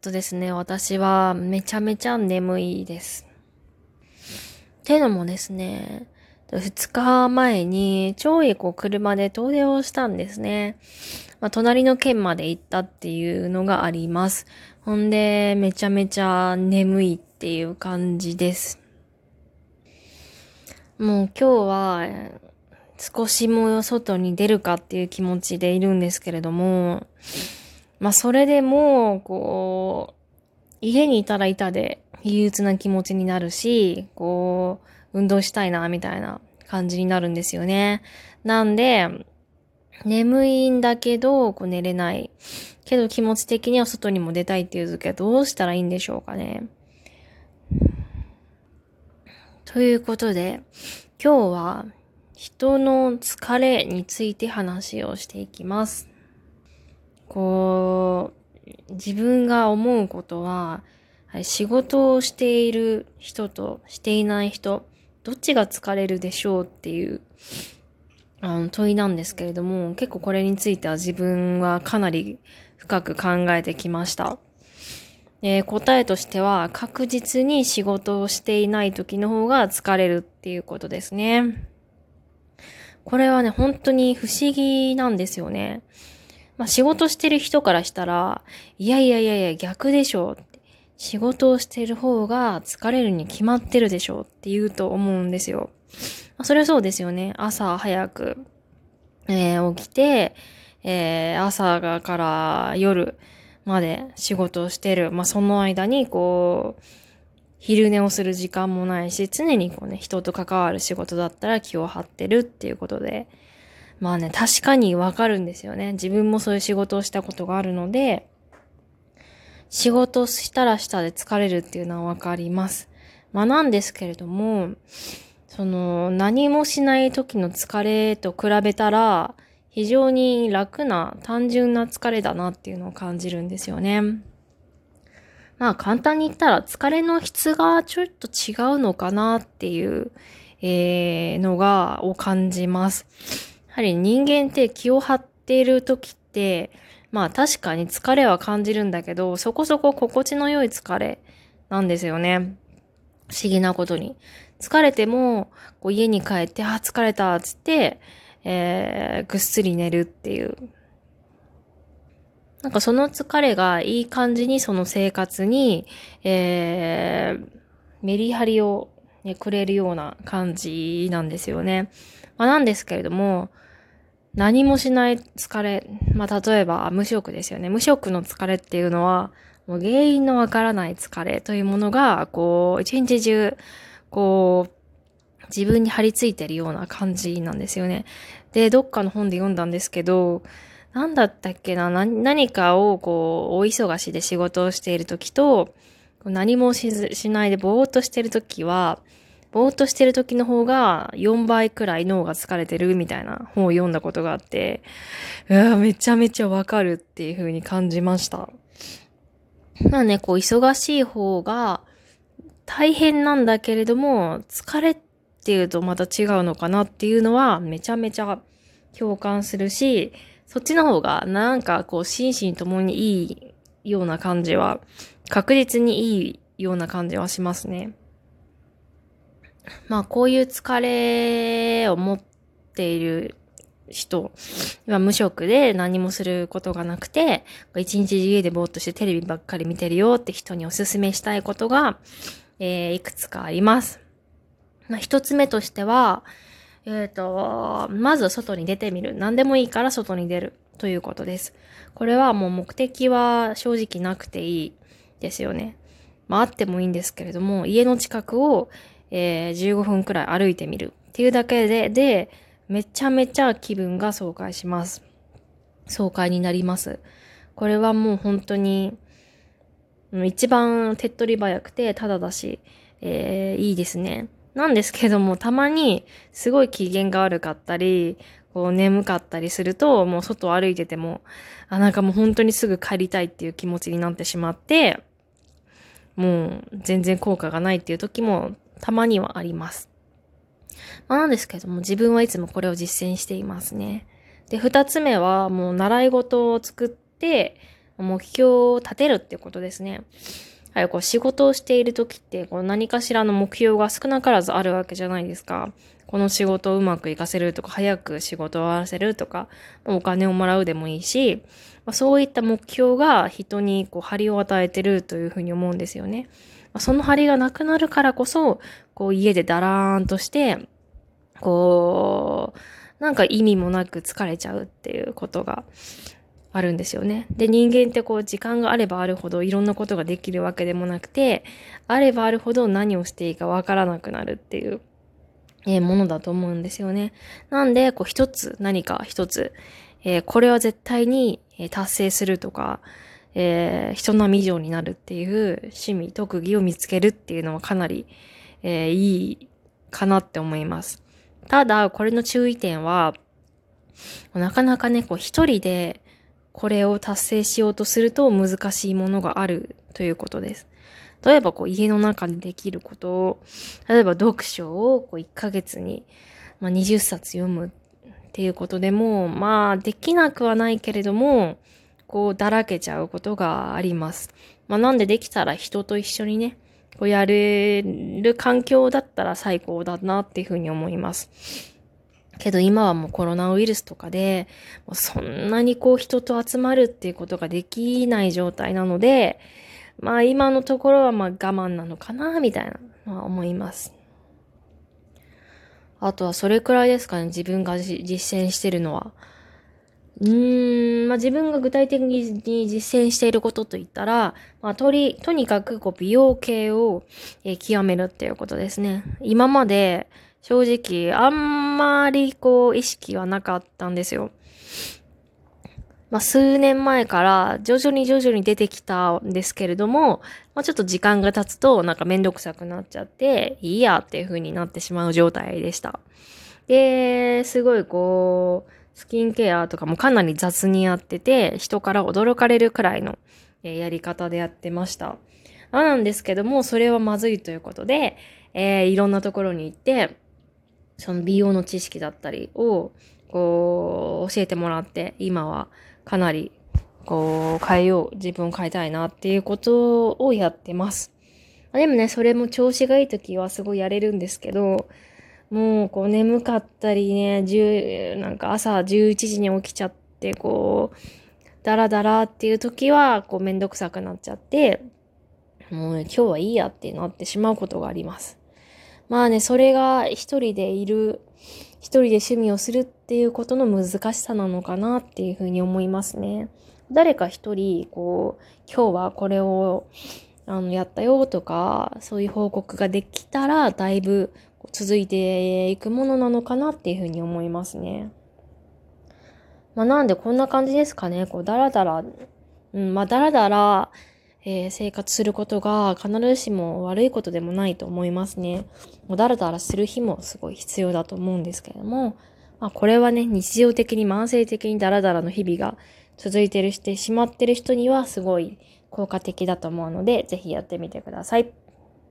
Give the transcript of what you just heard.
とですね、私はめちゃめちゃ眠いです。ていうのもですね、二日前に超いこう車で遠出をしたんですね。まあ、隣の県まで行ったっていうのがあります。ほんで、めちゃめちゃ眠いっていう感じです。もう今日は少しも外に出るかっていう気持ちでいるんですけれども、まあそれでも、こう、家にいたらいたで憂鬱な気持ちになるし、こう、運動したいな、みたいな感じになるんですよね。なんで、眠いんだけど、こう寝れない。けど気持ち的には外にも出たいっていう時はどうしたらいいんでしょうかね。ということで、今日は人の疲れについて話をしていきます。こう、自分が思うことは、仕事をしている人としていない人、どっちが疲れるでしょうっていうあの問いなんですけれども、結構これについては自分はかなり深く考えてきました。えー、答えとしては確実に仕事をしていない時の方が疲れるっていうことですね。これはね、本当に不思議なんですよね。まあ仕事してる人からしたら、いやいやいやいや逆でしょう。仕事をしてる方が疲れるに決まってるでしょうって言うと思うんですよ。まあ、それはそうですよね。朝早く、えー、起きて、えー、朝がから夜まで仕事をしてる。まあ、その間に、こう、昼寝をする時間もないし、常にこうね、人と関わる仕事だったら気を張ってるっていうことで、まあね、確かにわかるんですよね。自分もそういう仕事をしたことがあるので、仕事したらしたで疲れるっていうのはわかります。まあなんですけれども、その、何もしない時の疲れと比べたら、非常に楽な、単純な疲れだなっていうのを感じるんですよね。まあ簡単に言ったら疲れの質がちょっと違うのかなっていう、えー、のが、を感じます。はり人間って気を張っている時って、まあ確かに疲れは感じるんだけど、そこそこ心地の良い疲れなんですよね。不思議なことに。疲れても、こう家に帰って、あ、疲れた、つって、えー、ぐっすり寝るっていう。なんかその疲れがいい感じにその生活に、えー、メリハリを、ね、くれるような感じなんですよね。まあ、なんですけれども、何もしない疲れ、まあ、例えば無職ですよね。無職の疲れっていうのは、もう原因のわからない疲れというものが、こう、一日中、こう、自分に張り付いてるような感じなんですよね。で、どっかの本で読んだんですけど、なんだったっけな、何かをこう、大忙しで仕事をしている時と、何もししないでぼーっとしてる時は、ぼーっとしてる時の方が4倍くらい脳が疲れてるみたいな本を読んだことがあって、うわめちゃめちゃわかるっていう風に感じました。まあね、こう忙しい方が大変なんだけれども、疲れっていうとまた違うのかなっていうのはめちゃめちゃ共感するし、そっちの方がなんかこう心身ともにいいような感じは、確実にいいような感じはしますね。まあこういう疲れを持っている人は無職で何もすることがなくて、一日家でぼーっとしてテレビばっかり見てるよって人におすすめしたいことが、えー、いくつかあります。まあ、一つ目としては、えっ、ー、と、まず外に出てみる。何でもいいから外に出るということです。これはもう目的は正直なくていいですよね。まああってもいいんですけれども、家の近くを、えー、15分くらい歩いてみるっていうだけで、で、めちゃめちゃ気分が爽快します。爽快になります。これはもう本当に、一番手っ取り早くて、ただだし、えー、いいですね。なんですけども、たまにすごい機嫌が悪かったり、こう眠かったりすると、もう外歩いてても、あ、なんかもう本当にすぐ帰りたいっていう気持ちになってしまって、もう全然効果がないっていう時もたまにはあります。まあ、なんですけども、自分はいつもこれを実践していますね。で、二つ目はもう習い事を作って、目標を立てるってことですね。はい、こう仕事をしている時って、こう何かしらの目標が少なからずあるわけじゃないですか。この仕事をうまく活かせるとか、早く仕事を終わらせるとか、お金をもらうでもいいし、まあ、そういった目標が人にこう張りを与えてるというふうに思うんですよね。その張りがなくなるからこそ、こう家でダラーンとして、こう、なんか意味もなく疲れちゃうっていうことがあるんですよね。で、人間ってこう時間があればあるほどいろんなことができるわけでもなくて、あればあるほど何をしていいかわからなくなるっていう、えー、ものだと思うんですよね。なんで、こう一つ、何か一つ、えー、これは絶対に達成するとか、えー、人並み以上になるっていう趣味、特技を見つけるっていうのはかなり、えー、いいかなって思います。ただ、これの注意点は、なかなかね、こう一人でこれを達成しようとすると難しいものがあるということです。例えばこう家の中でできることを、例えば読書をこう1ヶ月に、まあ、20冊読むっていうことでも、まあできなくはないけれども、こうだらけちゃうことがあります。まあなんでできたら人と一緒にね、こうやれる環境だったら最高だなっていうふうに思います。けど今はもうコロナウイルスとかで、もうそんなにこう人と集まるっていうことができない状態なので、まあ今のところはまあ我慢なのかな、みたいなのは思います。あとはそれくらいですかね、自分が実践してるのは。うーん、まあ、自分が具体的に実践していることといったら、まあ、とり、とにかくこう美容系を、えー、極めるっていうことですね。今まで、正直、あんまりこう、意識はなかったんですよ。まあ、数年前から徐々に徐々に出てきたんですけれども、まあ、ちょっと時間が経つとなんかめんどくさくなっちゃって、いいやっていう風になってしまう状態でした。で、すごいこう、スキンケアとかもかなり雑にやってて、人から驚かれるくらいのやり方でやってました。なんですけども、それはまずいということで、えー、いろんなところに行って、その美容の知識だったりを、こう、教えてもらって、今はかなり、こう、変えよう、自分を変えたいなっていうことをやってます。でもね、それも調子がいい時はすごいやれるんですけど、もう、こう、眠かったりね、十、なんか朝11時に起きちゃって、こう、ダラダラっていう時は、こう、めんどくさくなっちゃって、もう、今日はいいやってなってしまうことがあります。まあね、それが一人でいる、一人で趣味をするっていうことの難しさなのかなっていうふうに思いますね。誰か一人、こう、今日はこれを、あの、やったよとか、そういう報告ができたら、だいぶ続いていくものなのかなっていうふうに思いますね。まあなんでこんな感じですかね。こう、だらだら、うん、まあだらだら、えー、生活することが必ずしも悪いことでもないと思いますね。もうだらだらする日もすごい必要だと思うんですけれども、まあこれはね、日常的に慢性的にだらだらの日々が続いてるしてしまってる人にはすごい効果的だと思うので、ぜひやってみてください。